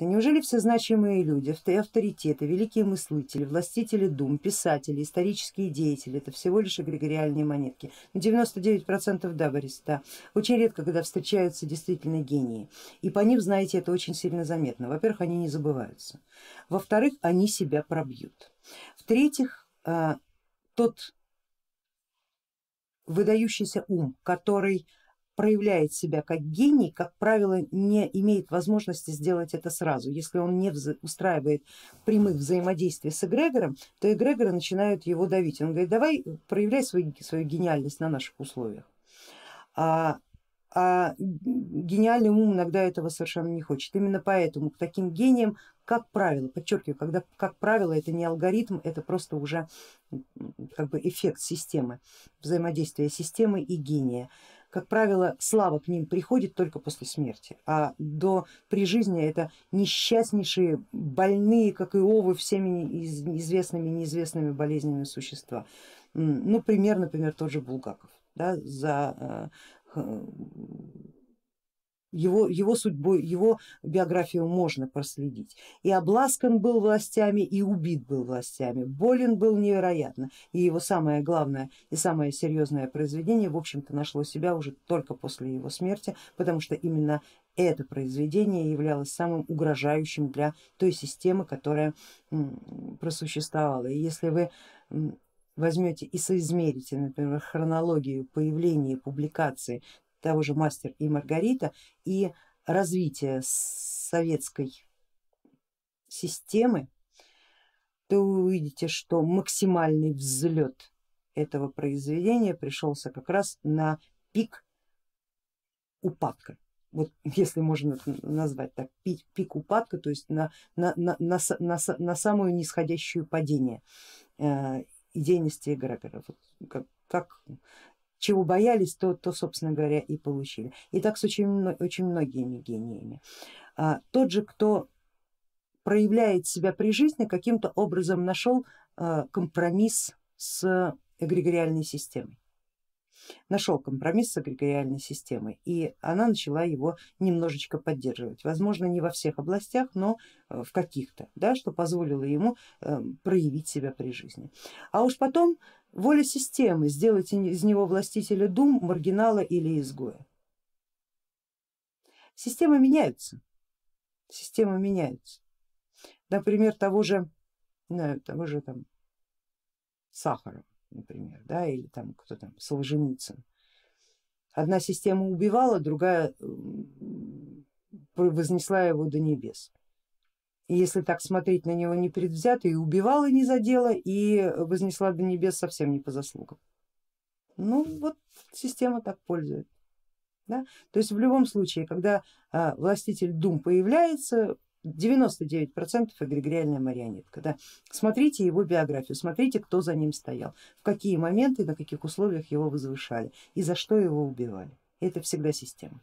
Да неужели все значимые люди, авторитеты, великие мыслители, властители дум, писатели, исторические деятели, это всего лишь эгрегориальные монетки? 99% да, Борис, да. Очень редко, когда встречаются действительно гении. И по ним, знаете, это очень сильно заметно. Во-первых, они не забываются. Во-вторых, они себя пробьют. В-третьих, а, тот выдающийся ум, который проявляет себя как гений, как правило, не имеет возможности сделать это сразу. Если он не устраивает прямых взаимодействий с эгрегором, то эгрегоры начинают его давить. Он говорит, давай проявляй свою, свою гениальность на наших условиях. А, а гениальный ум иногда этого совершенно не хочет. Именно поэтому к таким гениям, как правило, подчеркиваю, когда как правило это не алгоритм, это просто уже как бы эффект системы, взаимодействия системы и гения как правило, слава к ним приходит только после смерти, а до при жизни это несчастнейшие, больные, как и овы, всеми известными и неизвестными болезнями существа. Ну, пример, например, тот же Булгаков. Да, за э, его, его судьбу, его биографию можно проследить. И обласкан был властями, и убит был властями, болен был невероятно. И его самое главное и самое серьезное произведение, в общем-то, нашло себя уже только после его смерти, потому что именно это произведение являлось самым угрожающим для той системы, которая просуществовала. И если вы возьмете и соизмерите, например, хронологию появления публикации того же Мастер и Маргарита и развитие советской системы, то вы увидите, что максимальный взлет этого произведения пришелся как раз на пик упадка. Вот если можно назвать так, пик, пик упадка, то есть на, на, на, на, на, на самую нисходящую падение э, идейности эгрегора. Вот как, как чего боялись, то, то собственно говоря и получили. И так с очень, очень многими гениями. А, тот же, кто проявляет себя при жизни, каким-то образом нашел а, компромисс с эгрегориальной системой нашел компромисс с эгрегориальной системой и она начала его немножечко поддерживать. Возможно не во всех областях, но э, в каких-то, да, что позволило ему э, проявить себя при жизни. А уж потом воля системы сделать из него властителя дум, маргинала или изгоя. Системы меняются, системы меняются. Например, того же, того же там Сахарова например, да, или там кто там, Солженицын. Одна система убивала, другая вознесла его до небес. И если так смотреть на него непредвзято, и убивала не задела, и вознесла до небес совсем не по заслугам. Ну вот система так пользует. Да? То есть в любом случае, когда а, властитель дум появляется, 99% эгрегориальная марионетка. Да. Смотрите его биографию, смотрите, кто за ним стоял, в какие моменты, на каких условиях его возвышали и за что его убивали. Это всегда система.